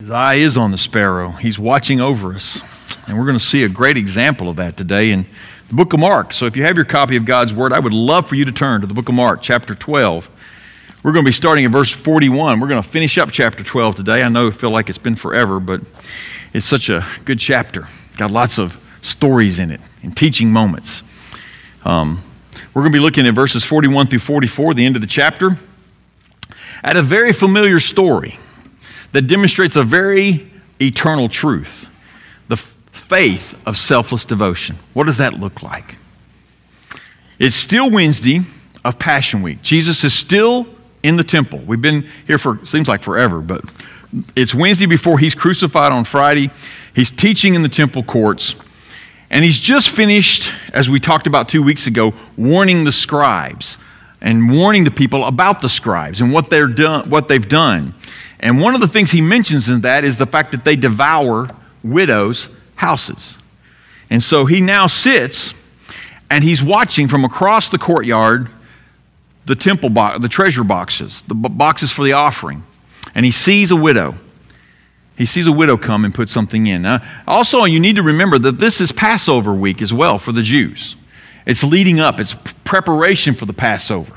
His eye is on the sparrow. He's watching over us. And we're going to see a great example of that today in the book of Mark. So if you have your copy of God's Word, I would love for you to turn to the book of Mark, chapter 12. We're going to be starting at verse 41. We're going to finish up chapter 12 today. I know I feel like it's been forever, but it's such a good chapter. Got lots of stories in it and teaching moments. Um, we're going to be looking at verses 41 through 44, the end of the chapter, at a very familiar story that demonstrates a very eternal truth the faith of selfless devotion. What does that look like? It's still Wednesday of Passion Week. Jesus is still in the temple. We've been here for, seems like forever, but it's Wednesday before he's crucified on Friday. He's teaching in the temple courts. And he's just finished, as we talked about two weeks ago, warning the scribes and warning the people about the scribes and what, they're done, what they've done. And one of the things he mentions in that is the fact that they devour widows' houses. And so he now sits and he's watching from across the courtyard the temple box, the treasure boxes, the boxes for the offering. And he sees a widow. He sees a widow come and put something in. Now, also, you need to remember that this is Passover week as well for the Jews. It's leading up, it's preparation for the Passover.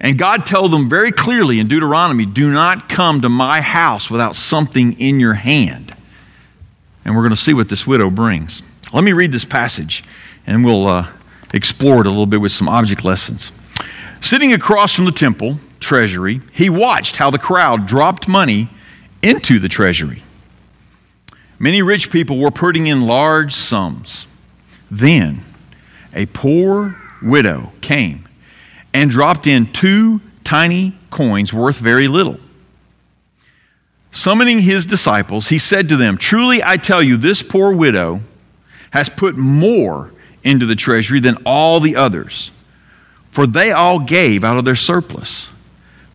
And God told them very clearly in Deuteronomy do not come to my house without something in your hand. And we're going to see what this widow brings. Let me read this passage and we'll uh, explore it a little bit with some object lessons. Sitting across from the temple treasury, he watched how the crowd dropped money into the treasury. Many rich people were putting in large sums. Then a poor widow came and dropped in two tiny coins worth very little. Summoning his disciples, he said to them, Truly I tell you, this poor widow has put more into the treasury than all the others, for they all gave out of their surplus.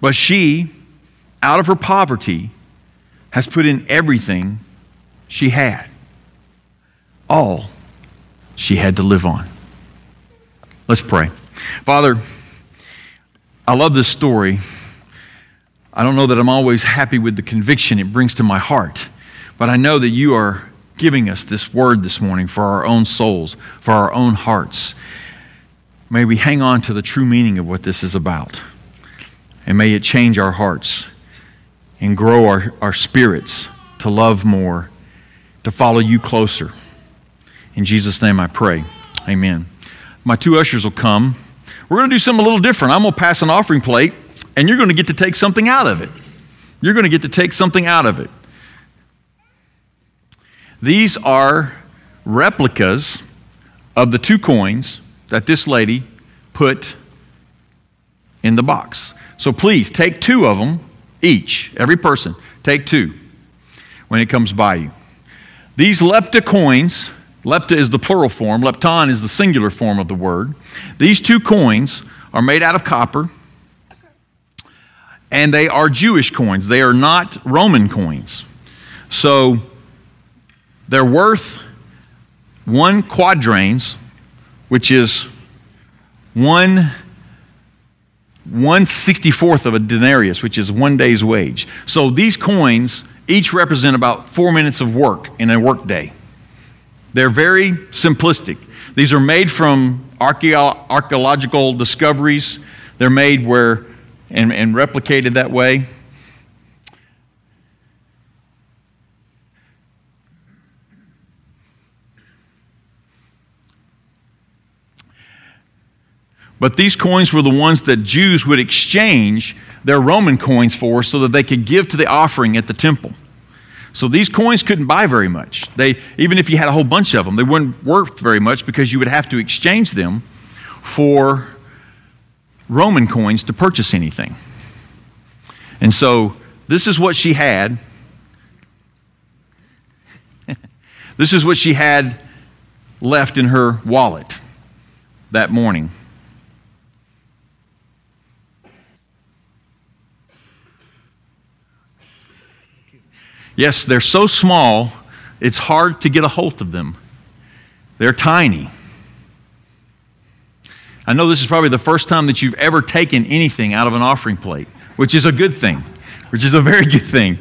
But she, out of her poverty, has put in everything she had, all she had to live on. Let's pray. Father, I love this story. I don't know that I'm always happy with the conviction it brings to my heart, but I know that you are giving us this word this morning for our own souls, for our own hearts. May we hang on to the true meaning of what this is about. And may it change our hearts and grow our, our spirits to love more, to follow you closer. In Jesus' name I pray. Amen. My two ushers will come. We're going to do something a little different. I'm going to pass an offering plate, and you're going to get to take something out of it. You're going to get to take something out of it. These are replicas of the two coins that this lady put in the box. So please take two of them each, every person. Take two when it comes by you. These lepta coins Lepta is the plural form, lepton is the singular form of the word. These two coins are made out of copper, and they are Jewish coins. They are not Roman coins. So they're worth one quadrans, which is one one sixty fourth of a denarius, which is one day's wage. So these coins each represent about four minutes of work in a workday. They're very simplistic. These are made from archaeological discoveries. They're made where and, and replicated that way. But these coins were the ones that Jews would exchange their Roman coins for so that they could give to the offering at the temple. So these coins couldn't buy very much. They, even if you had a whole bunch of them, they weren't worth very much because you would have to exchange them for Roman coins to purchase anything. And so this is what she had. this is what she had left in her wallet that morning. Yes, they're so small, it's hard to get a hold of them. They're tiny. I know this is probably the first time that you've ever taken anything out of an offering plate, which is a good thing, which is a very good thing.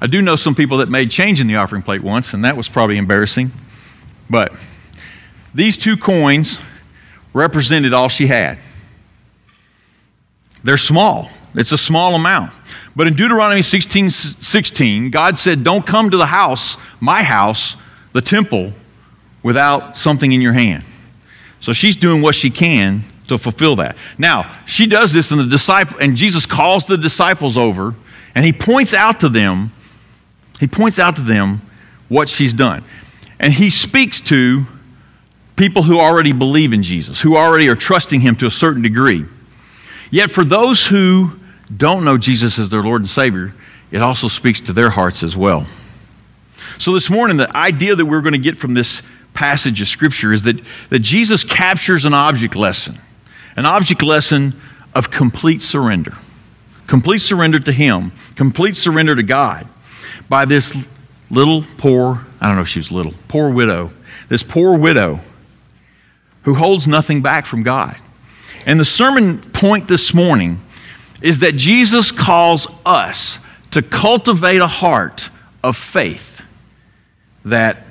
I do know some people that made change in the offering plate once, and that was probably embarrassing. But these two coins represented all she had. They're small, it's a small amount. But in Deuteronomy 16 16, God said, Don't come to the house, my house, the temple, without something in your hand. So she's doing what she can to fulfill that. Now, she does this, and the disciple and Jesus calls the disciples over, and he points out to them, he points out to them what she's done. And he speaks to people who already believe in Jesus, who already are trusting him to a certain degree. Yet for those who don't know Jesus as their Lord and Savior, it also speaks to their hearts as well. So this morning, the idea that we're going to get from this passage of Scripture is that, that Jesus captures an object lesson, an object lesson of complete surrender. Complete surrender to Him, complete surrender to God by this little poor, I don't know if she was little, poor widow, this poor widow who holds nothing back from God. And the sermon point this morning is that Jesus calls us to cultivate a heart of faith that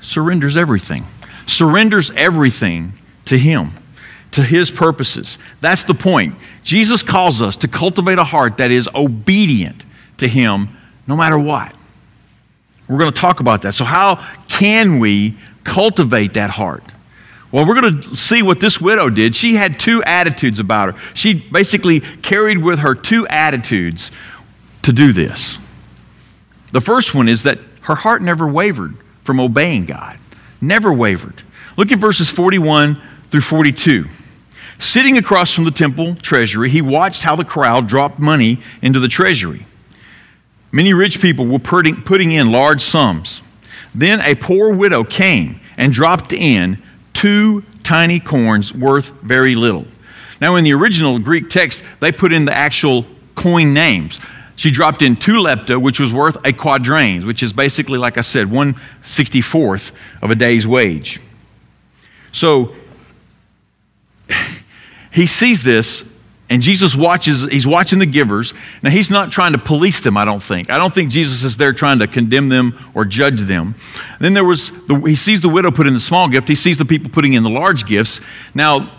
surrenders everything, surrenders everything to Him, to His purposes. That's the point. Jesus calls us to cultivate a heart that is obedient to Him no matter what. We're going to talk about that. So, how can we cultivate that heart? Well, we're going to see what this widow did. She had two attitudes about her. She basically carried with her two attitudes to do this. The first one is that her heart never wavered from obeying God, never wavered. Look at verses 41 through 42. Sitting across from the temple treasury, he watched how the crowd dropped money into the treasury. Many rich people were putting in large sums. Then a poor widow came and dropped in two tiny corns worth very little. Now, in the original Greek text, they put in the actual coin names. She dropped in two lepta, which was worth a quadrans, which is basically, like I said, 164th of a day's wage. So he sees this and Jesus watches, he's watching the givers. Now, he's not trying to police them, I don't think. I don't think Jesus is there trying to condemn them or judge them. Then there was, the, he sees the widow put in the small gift, he sees the people putting in the large gifts. Now,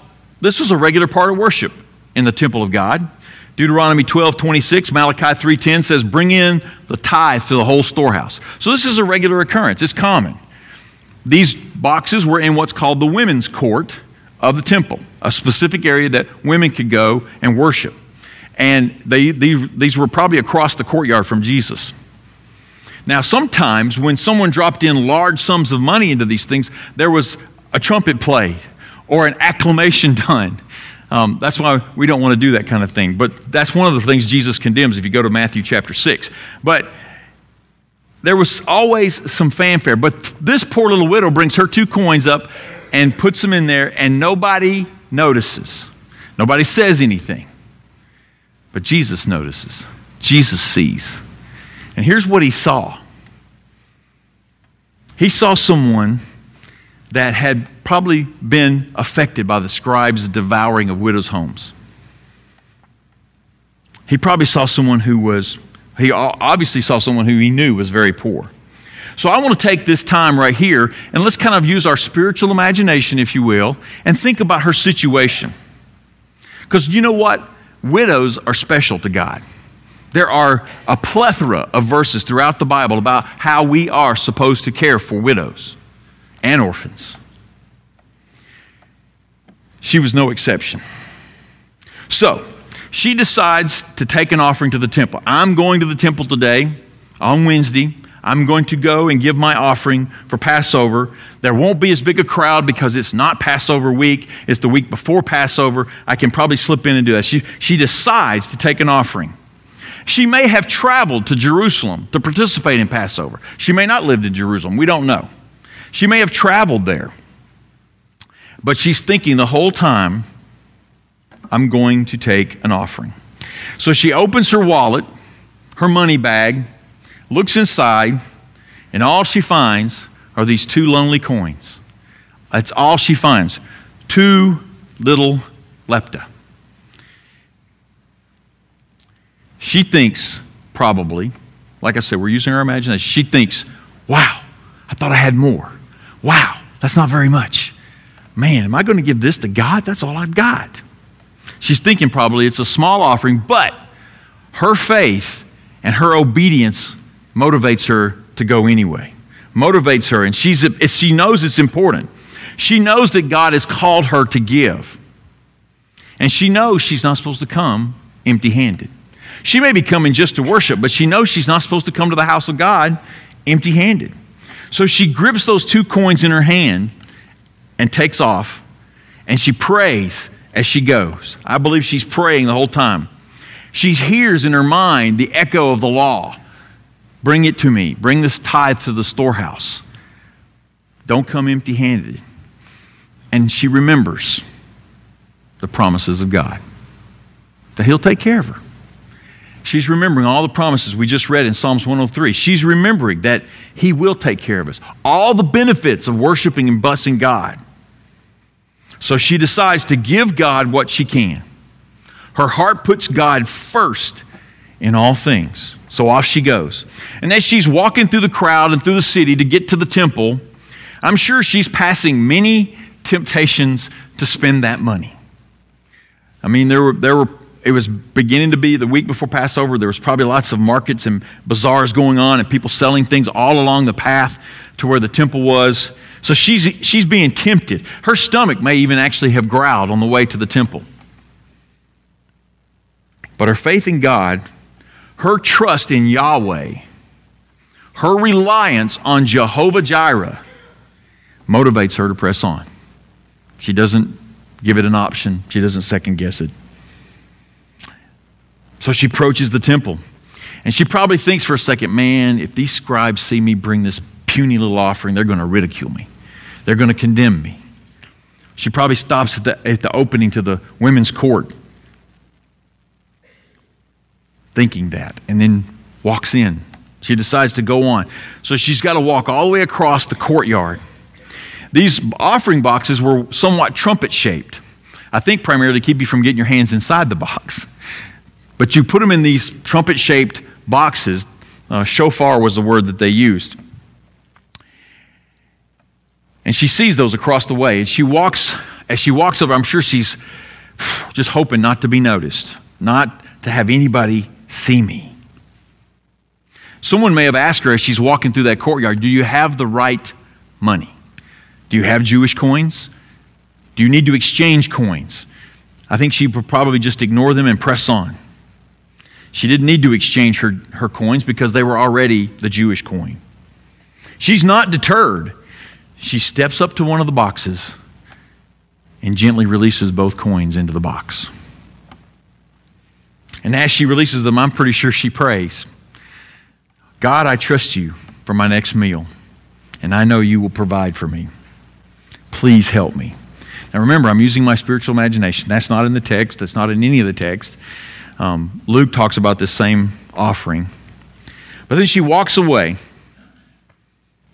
this was a regular part of worship in the temple of God. Deuteronomy 12, 26, Malachi 3.10 says, bring in the tithe to the whole storehouse. So this is a regular occurrence. It's common. These boxes were in what's called the women's court of the temple, a specific area that women could go and worship. And they, they, these were probably across the courtyard from Jesus. Now, sometimes when someone dropped in large sums of money into these things, there was a trumpet played or an acclamation done. Um, that's why we don't want to do that kind of thing. But that's one of the things Jesus condemns if you go to Matthew chapter 6. But there was always some fanfare. But this poor little widow brings her two coins up and puts them in there, and nobody notices. Nobody says anything. But Jesus notices. Jesus sees. And here's what he saw he saw someone that had probably been affected by the scribes' devouring of widows' homes. He probably saw someone who was, he obviously saw someone who he knew was very poor. So I want to take this time right here and let's kind of use our spiritual imagination, if you will, and think about her situation. Because you know what? Widows are special to God. There are a plethora of verses throughout the Bible about how we are supposed to care for widows and orphans. She was no exception. So, she decides to take an offering to the temple. I'm going to the temple today on Wednesday. I'm going to go and give my offering for Passover. There won't be as big a crowd because it's not Passover week, it's the week before Passover. I can probably slip in and do that. She, she decides to take an offering. She may have traveled to Jerusalem to participate in Passover. She may not live in Jerusalem. We don't know. She may have traveled there. But she's thinking the whole time, I'm going to take an offering. So she opens her wallet, her money bag, looks inside, and all she finds are these two lonely coins. That's all she finds. Two little lepta. She thinks, probably, like I said, we're using our imagination. She thinks, wow, I thought I had more. Wow, that's not very much. Man, am I going to give this to God? That's all I've got. She's thinking probably it's a small offering, but her faith and her obedience motivates her to go anyway. Motivates her, and she's, she knows it's important. She knows that God has called her to give. And she knows she's not supposed to come empty handed. She may be coming just to worship, but she knows she's not supposed to come to the house of God empty handed. So she grips those two coins in her hand and takes off, and she prays as she goes. I believe she's praying the whole time. She hears in her mind the echo of the law Bring it to me, bring this tithe to the storehouse. Don't come empty handed. And she remembers the promises of God that He'll take care of her. She's remembering all the promises we just read in Psalms 103. She's remembering that He will take care of us. All the benefits of worshiping and blessing God. So she decides to give God what she can. Her heart puts God first in all things. So off she goes. And as she's walking through the crowd and through the city to get to the temple, I'm sure she's passing many temptations to spend that money. I mean, there were, there were it was beginning to be the week before Passover. There was probably lots of markets and bazaars going on and people selling things all along the path to where the temple was. So she's, she's being tempted. Her stomach may even actually have growled on the way to the temple. But her faith in God, her trust in Yahweh, her reliance on Jehovah Jireh motivates her to press on. She doesn't give it an option, she doesn't second guess it. So she approaches the temple. And she probably thinks for a second, man, if these scribes see me bring this puny little offering, they're going to ridicule me. They're going to condemn me. She probably stops at the, at the opening to the women's court thinking that and then walks in. She decides to go on. So she's got to walk all the way across the courtyard. These offering boxes were somewhat trumpet shaped. I think primarily to keep you from getting your hands inside the box. But you put them in these trumpet shaped boxes. Uh, shofar was the word that they used. And she sees those across the way. And she walks, as she walks over, I'm sure she's just hoping not to be noticed, not to have anybody see me. Someone may have asked her as she's walking through that courtyard, Do you have the right money? Do you have Jewish coins? Do you need to exchange coins? I think she would probably just ignore them and press on. She didn't need to exchange her, her coins because they were already the Jewish coin. She's not deterred. She steps up to one of the boxes and gently releases both coins into the box. And as she releases them, I'm pretty sure she prays God, I trust you for my next meal, and I know you will provide for me. Please help me. Now remember, I'm using my spiritual imagination. That's not in the text, that's not in any of the text. Um, Luke talks about this same offering. But then she walks away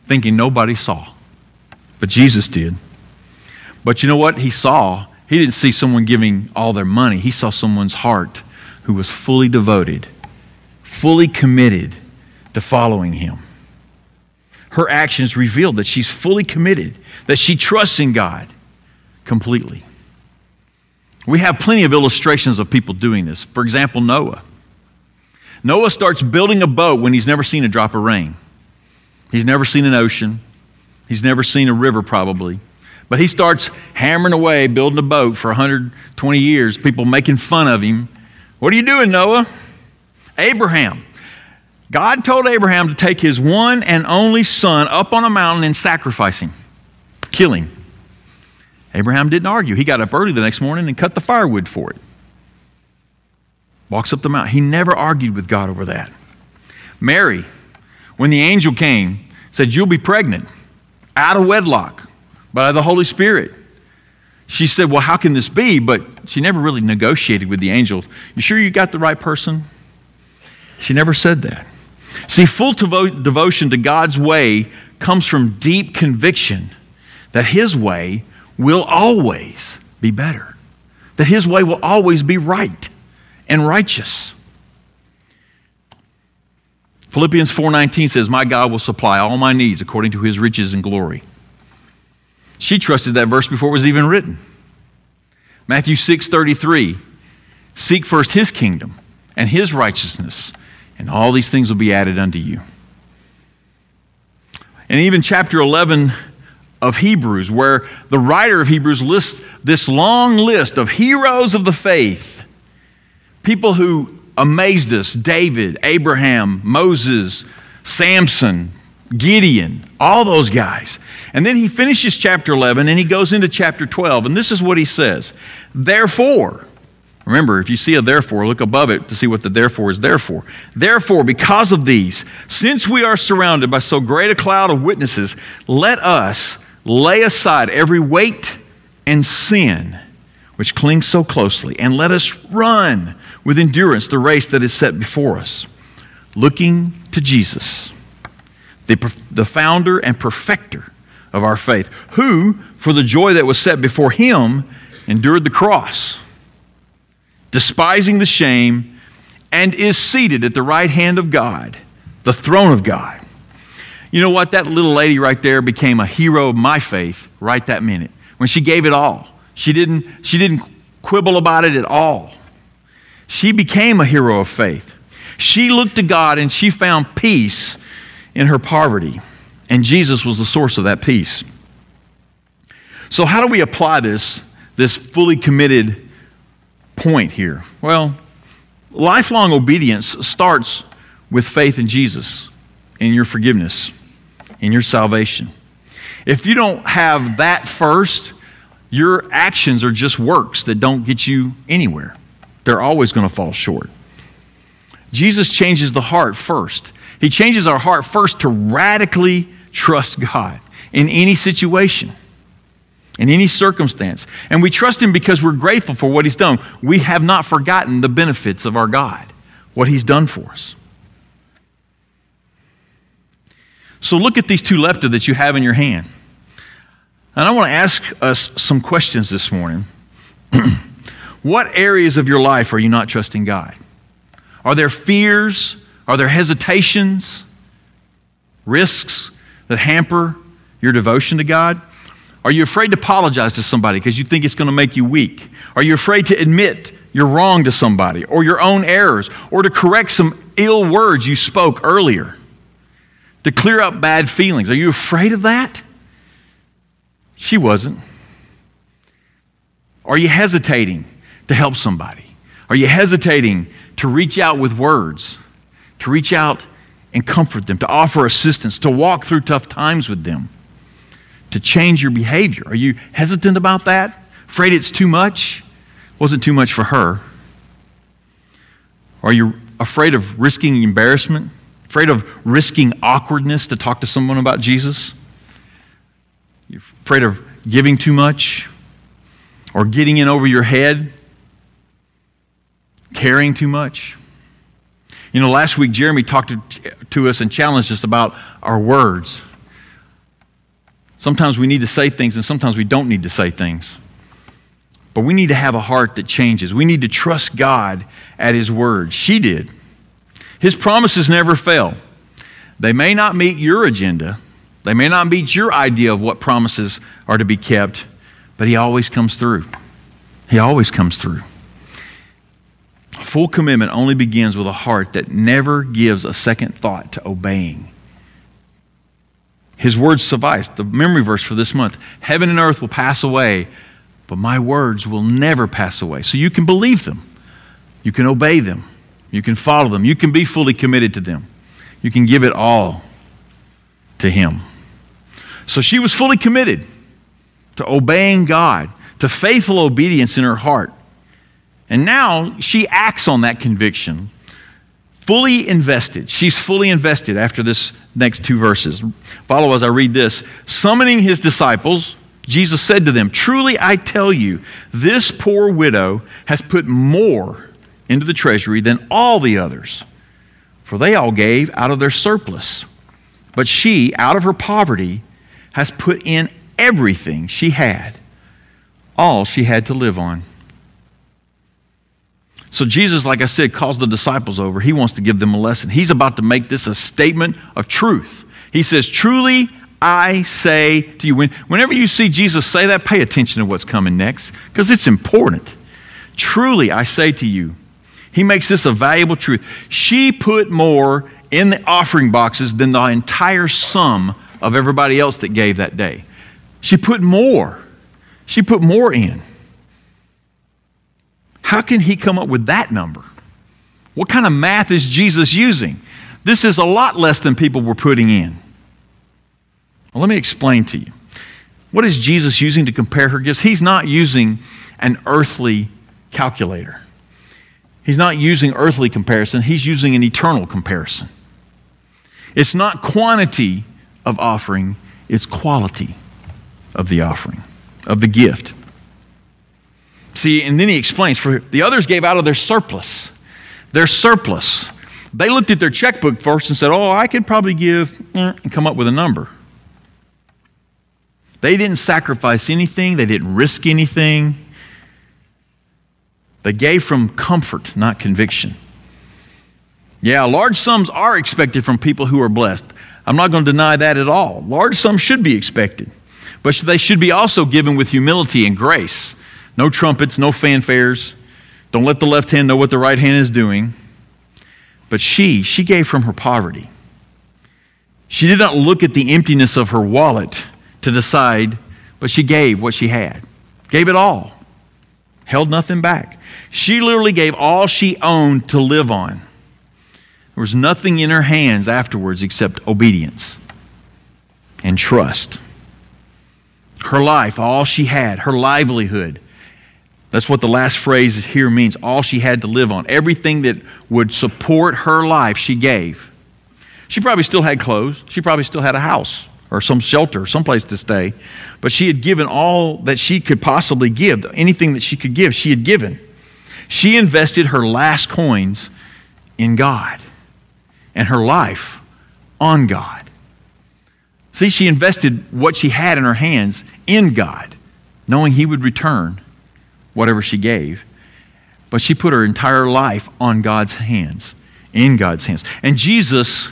thinking nobody saw. But Jesus did. But you know what? He saw. He didn't see someone giving all their money, he saw someone's heart who was fully devoted, fully committed to following him. Her actions revealed that she's fully committed, that she trusts in God completely. We have plenty of illustrations of people doing this. For example, Noah. Noah starts building a boat when he's never seen a drop of rain. He's never seen an ocean. He's never seen a river, probably. But he starts hammering away, building a boat for 120 years, people making fun of him. What are you doing, Noah? Abraham. God told Abraham to take his one and only son up on a mountain and sacrifice him, kill him. Abraham didn't argue. He got up early the next morning and cut the firewood for it. Walks up the mountain. He never argued with God over that. Mary, when the angel came, said, You'll be pregnant out of wedlock by the Holy Spirit. She said, Well, how can this be? But she never really negotiated with the angels. You sure you got the right person? She never said that. See, full devo- devotion to God's way comes from deep conviction that His way will always be better, that His way will always be right and righteous. Philippians 4:19 says, "My God will supply all my needs according to his riches and glory." She trusted that verse before it was even written. Matthew 6:33, "Seek first his kingdom and his righteousness, and all these things will be added unto you." And even chapter 11 of Hebrews, where the writer of Hebrews lists this long list of heroes of the faith, people who amazed us David, Abraham, Moses, Samson, Gideon, all those guys. And then he finishes chapter 11 and he goes into chapter 12. And this is what he says Therefore, remember, if you see a therefore, look above it to see what the therefore is there for. Therefore, because of these, since we are surrounded by so great a cloud of witnesses, let us lay aside every weight and sin which clings so closely, and let us run with endurance the race that is set before us, looking to Jesus, the, the founder and perfecter of our faith, who, for the joy that was set before him, endured the cross, despising the shame, and is seated at the right hand of God, the throne of God. You know what? That little lady right there became a hero of my faith right that minute when she gave it all. She didn't, she didn't quibble about it at all. She became a hero of faith. She looked to God and she found peace in her poverty. And Jesus was the source of that peace. So, how do we apply this, this fully committed point here? Well, lifelong obedience starts with faith in Jesus, in your forgiveness, in your salvation. If you don't have that first, your actions are just works that don't get you anywhere. They're always going to fall short. Jesus changes the heart first. He changes our heart first to radically trust God in any situation, in any circumstance. And we trust Him because we're grateful for what He's done. We have not forgotten the benefits of our God, what He's done for us. So look at these two lepta that you have in your hand. And I want to ask us some questions this morning. what areas of your life are you not trusting God? Are there fears? Are there hesitations? Risks that hamper your devotion to God? Are you afraid to apologize to somebody because you think it's going to make you weak? Are you afraid to admit you're wrong to somebody or your own errors or to correct some ill words you spoke earlier? To clear up bad feelings? Are you afraid of that? She wasn't. Are you hesitating to help somebody? Are you hesitating to reach out with words, to reach out and comfort them, to offer assistance, to walk through tough times with them, to change your behavior? Are you hesitant about that? Afraid it's too much? Wasn't too much for her. Are you afraid of risking embarrassment? Afraid of risking awkwardness to talk to someone about Jesus? You're afraid of giving too much or getting in over your head, caring too much. You know, last week Jeremy talked to, to us and challenged us about our words. Sometimes we need to say things, and sometimes we don't need to say things. But we need to have a heart that changes. We need to trust God at His word. She did. His promises never fail. They may not meet your agenda, they may not meet your idea of what promises are to be kept, but He always comes through. He always comes through. Full commitment only begins with a heart that never gives a second thought to obeying. His words suffice. The memory verse for this month Heaven and earth will pass away, but my words will never pass away. So you can believe them, you can obey them, you can follow them, you can be fully committed to them, you can give it all to Him. So she was fully committed to obeying God, to faithful obedience in her heart. And now she acts on that conviction, fully invested. She's fully invested after this next two verses. Follow as I read this. Summoning his disciples, Jesus said to them, Truly I tell you, this poor widow has put more into the treasury than all the others, for they all gave out of their surplus. But she, out of her poverty, has put in everything she had, all she had to live on. So Jesus, like I said, calls the disciples over. He wants to give them a lesson. He's about to make this a statement of truth. He says, Truly, I say to you. whenever you see Jesus say that, pay attention to what's coming next because it's important. Truly, I say to you, he makes this a valuable truth. She put more in the offering boxes than the entire sum of everybody else that gave that day. She put more. She put more in. How can he come up with that number? What kind of math is Jesus using? This is a lot less than people were putting in. Well, let me explain to you. What is Jesus using to compare her gifts? He's not using an earthly calculator. He's not using earthly comparison, he's using an eternal comparison. It's not quantity of offering, it's quality of the offering, of the gift. See, and then he explains for the others gave out of their surplus. Their surplus. They looked at their checkbook first and said, Oh, I could probably give, eh, and come up with a number. They didn't sacrifice anything, they didn't risk anything. They gave from comfort, not conviction. Yeah, large sums are expected from people who are blessed. I'm not going to deny that at all. Large sums should be expected, but they should be also given with humility and grace. No trumpets, no fanfares. Don't let the left hand know what the right hand is doing. But she, she gave from her poverty. She did not look at the emptiness of her wallet to decide, but she gave what she had. Gave it all. Held nothing back. She literally gave all she owned to live on. There was nothing in her hands afterwards except obedience and trust. Her life, all she had, her livelihood. That's what the last phrase here means. All she had to live on. Everything that would support her life, she gave. She probably still had clothes. She probably still had a house or some shelter, some place to stay. But she had given all that she could possibly give, anything that she could give, she had given. She invested her last coins in God and her life on God. See, she invested what she had in her hands in God, knowing He would return whatever she gave. But she put her entire life on God's hands, in God's hands. And Jesus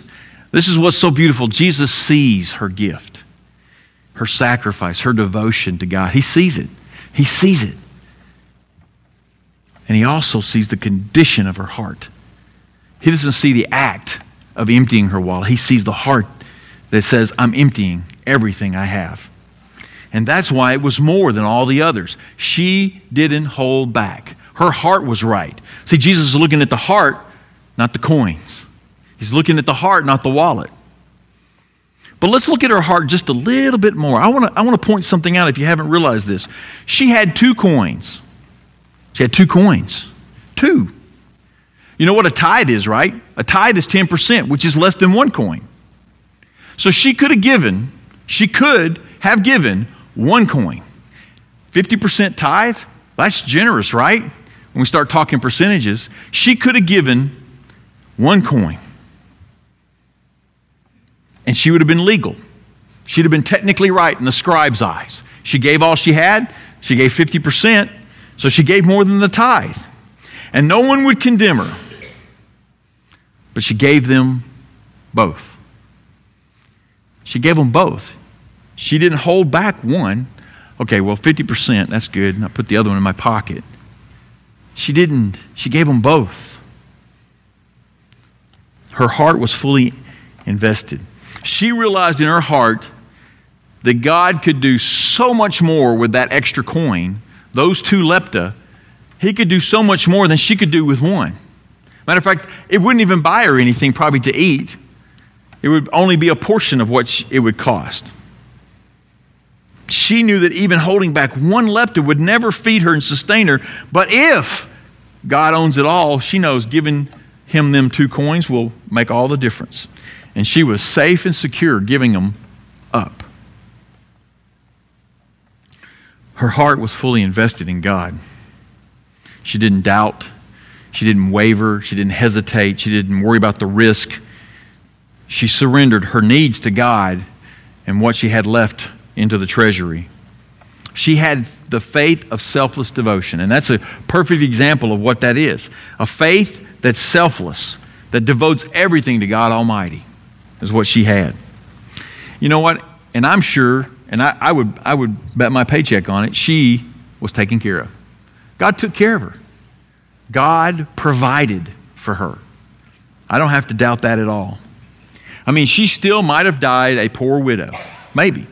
this is what's so beautiful. Jesus sees her gift, her sacrifice, her devotion to God. He sees it. He sees it. And he also sees the condition of her heart. He doesn't see the act of emptying her wallet, he sees the heart that says, I'm emptying everything I have. And that's why it was more than all the others. She didn't hold back. Her heart was right. See, Jesus is looking at the heart, not the coins. He's looking at the heart, not the wallet. But let's look at her heart just a little bit more. I want to I want to point something out if you haven't realized this. She had two coins. She had two coins. Two. You know what a tithe is, right? A tithe is 10%, which is less than one coin. So she could have given, she could have given one coin. 50% tithe? That's generous, right? When we start talking percentages, she could have given one coin and she would have been legal. She'd have been technically right in the scribe's eyes. She gave all she had, she gave 50%, so she gave more than the tithe. And no one would condemn her. But she gave them both. She gave them both. She didn't hold back one. Okay, well, 50%, that's good. And I put the other one in my pocket. She didn't. She gave them both. Her heart was fully invested she realized in her heart that God could do so much more with that extra coin, those two lepta, he could do so much more than she could do with one. Matter of fact, it wouldn't even buy her anything probably to eat. It would only be a portion of what it would cost. She knew that even holding back one lepta would never feed her and sustain her. But if God owns it all, she knows giving him them two coins will make all the difference and she was safe and secure giving them up. Her heart was fully invested in God. She didn't doubt. She didn't waver. She didn't hesitate. She didn't worry about the risk. She surrendered her needs to God and what she had left into the treasury. She had the faith of selfless devotion. And that's a perfect example of what that is a faith that's selfless, that devotes everything to God Almighty, is what she had. You know what? And I'm sure, and I, I would, I would bet my paycheck on it, she was taken care of. God took care of her. God provided for her. I don't have to doubt that at all. I mean, she still might have died a poor widow. Maybe.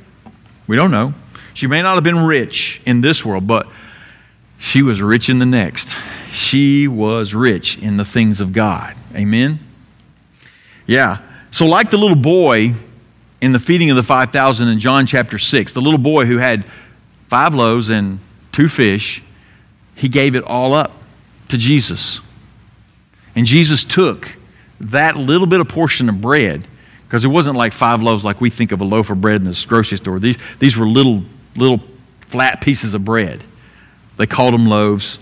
We don't know. She may not have been rich in this world, but she was rich in the next. She was rich in the things of God. Amen? Yeah. So, like the little boy in the feeding of the 5,000 in John chapter 6, the little boy who had five loaves and two fish, he gave it all up to Jesus. And Jesus took that little bit of portion of bread, because it wasn't like five loaves like we think of a loaf of bread in the grocery store. These, these were little, little flat pieces of bread. They called them loaves.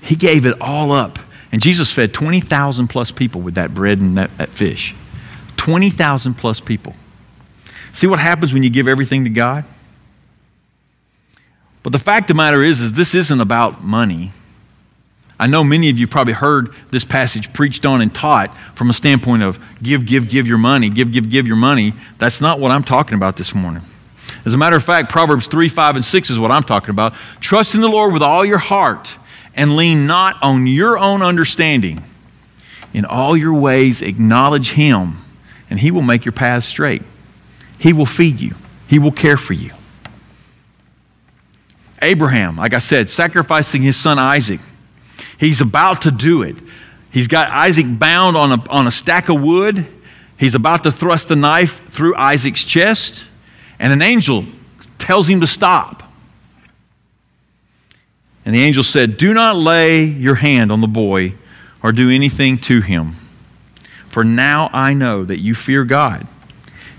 He gave it all up. And Jesus fed 20,000 plus people with that bread and that, that fish. 20,000 plus people. See what happens when you give everything to God? But the fact of the matter is, is this isn't about money. I know many of you probably heard this passage preached on and taught from a standpoint of give, give, give your money, give, give, give your money. That's not what I'm talking about this morning. As a matter of fact, Proverbs 3, 5, and 6 is what I'm talking about. Trust in the Lord with all your heart and lean not on your own understanding. In all your ways, acknowledge Him, and He will make your paths straight. He will feed you, He will care for you. Abraham, like I said, sacrificing his son Isaac. He's about to do it. He's got Isaac bound on a, on a stack of wood. He's about to thrust a knife through Isaac's chest, and an angel tells him to stop. And the angel said, Do not lay your hand on the boy or do anything to him. For now I know that you fear God,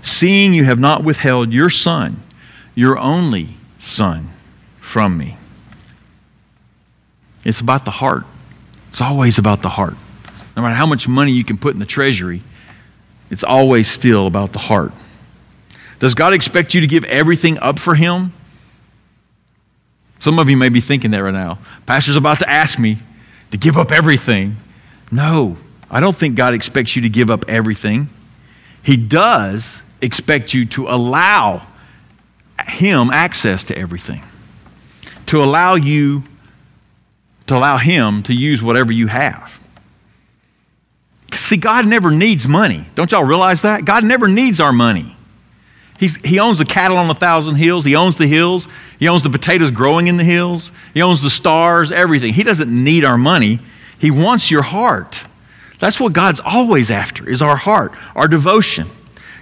seeing you have not withheld your son, your only son, from me. It's about the heart. It's always about the heart. No matter how much money you can put in the treasury, it's always still about the heart. Does God expect you to give everything up for Him? Some of you may be thinking that right now. Pastor's about to ask me to give up everything. No, I don't think God expects you to give up everything. He does expect you to allow Him access to everything, to allow you to allow Him to use whatever you have. See, God never needs money. Don't y'all realize that? God never needs our money. He's, he owns the cattle on a thousand hills. He owns the hills. He owns the potatoes growing in the hills. He owns the stars, everything. He doesn't need our money. He wants your heart. That's what God's always after, is our heart, our devotion.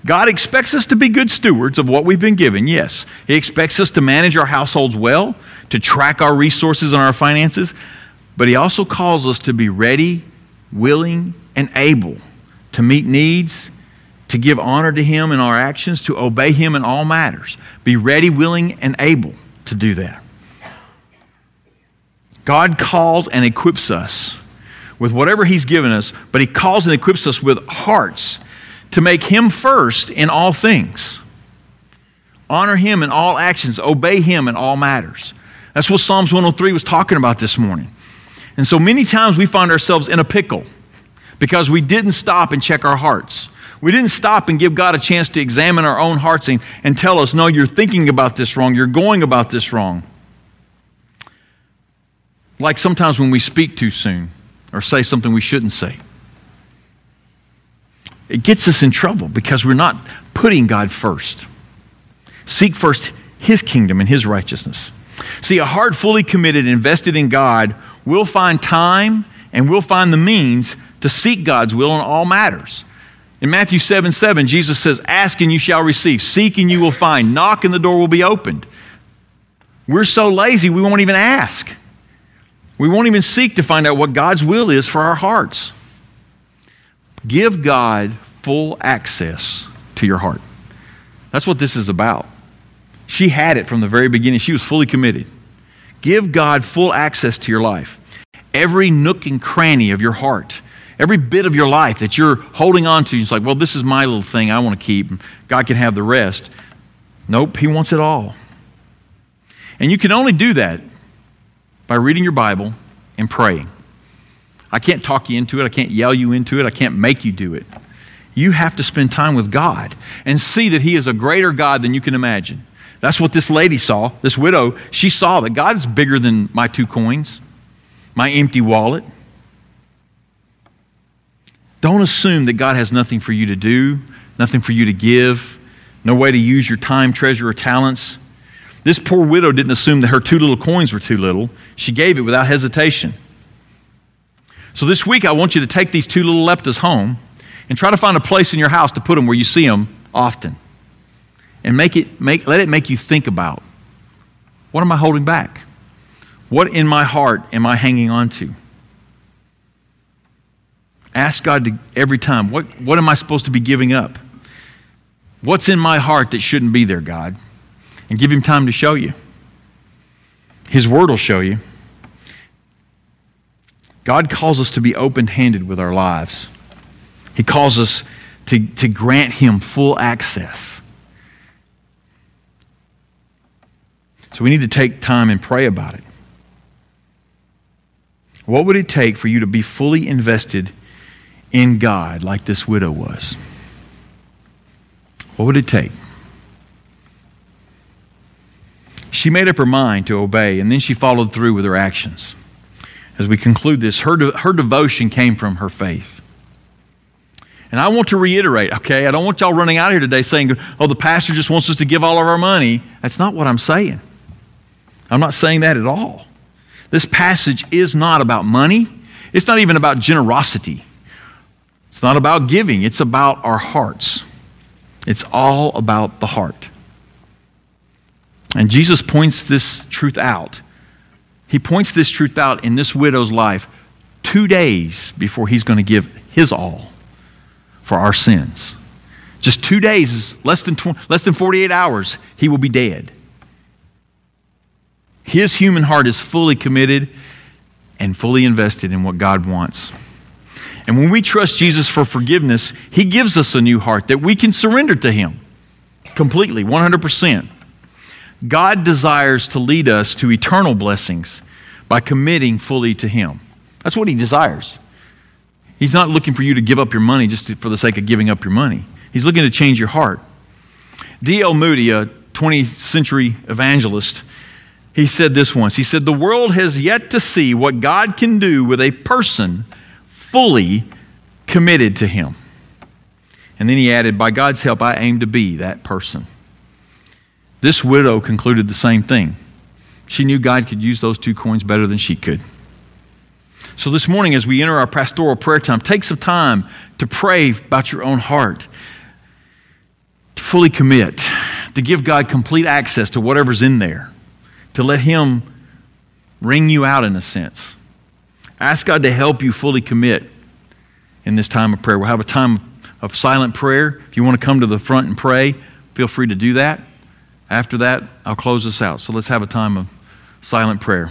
God expects us to be good stewards of what we've been given, yes. He expects us to manage our households well, to track our resources and our finances, but He also calls us to be ready, willing, and able to meet needs, to give honor to Him in our actions, to obey Him in all matters. Be ready, willing, and able to do that. God calls and equips us with whatever He's given us, but He calls and equips us with hearts to make Him first in all things. Honor Him in all actions, obey Him in all matters. That's what Psalms 103 was talking about this morning. And so many times we find ourselves in a pickle because we didn't stop and check our hearts. We didn't stop and give God a chance to examine our own hearts and, and tell us, no, you're thinking about this wrong, you're going about this wrong. Like sometimes when we speak too soon or say something we shouldn't say. It gets us in trouble because we're not putting God first. Seek first His kingdom and His righteousness. See, a heart fully committed invested in God we'll find time and we'll find the means to seek God's will in all matters. In Matthew 7 7, Jesus says, Ask and you shall receive, seek and you will find, knock and the door will be opened. We're so lazy, we won't even ask. We won't even seek to find out what God's will is for our hearts. Give God full access to your heart. That's what this is about. She had it from the very beginning, she was fully committed. Give God full access to your life. Every nook and cranny of your heart, every bit of your life that you're holding on to, it's like, well, this is my little thing I want to keep. God can have the rest. Nope, He wants it all. And you can only do that by reading your Bible and praying. I can't talk you into it. I can't yell you into it. I can't make you do it. You have to spend time with God and see that He is a greater God than you can imagine. That's what this lady saw, this widow. She saw that God is bigger than my two coins, my empty wallet. Don't assume that God has nothing for you to do, nothing for you to give, no way to use your time, treasure, or talents. This poor widow didn't assume that her two little coins were too little. She gave it without hesitation. So this week, I want you to take these two little leptas home and try to find a place in your house to put them where you see them often. And make it, make, let it make you think about what am I holding back? What in my heart am I hanging on to? Ask God to, every time, what, what am I supposed to be giving up? What's in my heart that shouldn't be there, God? And give Him time to show you. His Word will show you. God calls us to be open handed with our lives, He calls us to, to grant Him full access. So we need to take time and pray about it. What would it take for you to be fully invested in God like this widow was? What would it take? She made up her mind to obey, and then she followed through with her actions. As we conclude this, her, de- her devotion came from her faith. And I want to reiterate, okay? I don't want y'all running out here today saying, oh, the pastor just wants us to give all of our money. That's not what I'm saying. I'm not saying that at all. This passage is not about money, it's not even about generosity. It's not about giving, it's about our hearts. It's all about the heart. And Jesus points this truth out. He points this truth out in this widow's life two days before he's going to give his all for our sins. Just two days, less than, 20, less than 48 hours, he will be dead. His human heart is fully committed and fully invested in what God wants. And when we trust Jesus for forgiveness, He gives us a new heart that we can surrender to Him completely, 100%. God desires to lead us to eternal blessings by committing fully to Him. That's what He desires. He's not looking for you to give up your money just to, for the sake of giving up your money. He's looking to change your heart. D.L. Moody, a 20th century evangelist, he said this once. He said, The world has yet to see what God can do with a person fully committed to Him. And then he added, By God's help, I aim to be that person. This widow concluded the same thing. She knew God could use those two coins better than she could. So this morning, as we enter our pastoral prayer time, take some time to pray about your own heart, to fully commit, to give God complete access to whatever's in there, to let Him wring you out in a sense. Ask God to help you fully commit in this time of prayer. We'll have a time of silent prayer. If you want to come to the front and pray, feel free to do that. After that, I'll close this out. So let's have a time of silent prayer.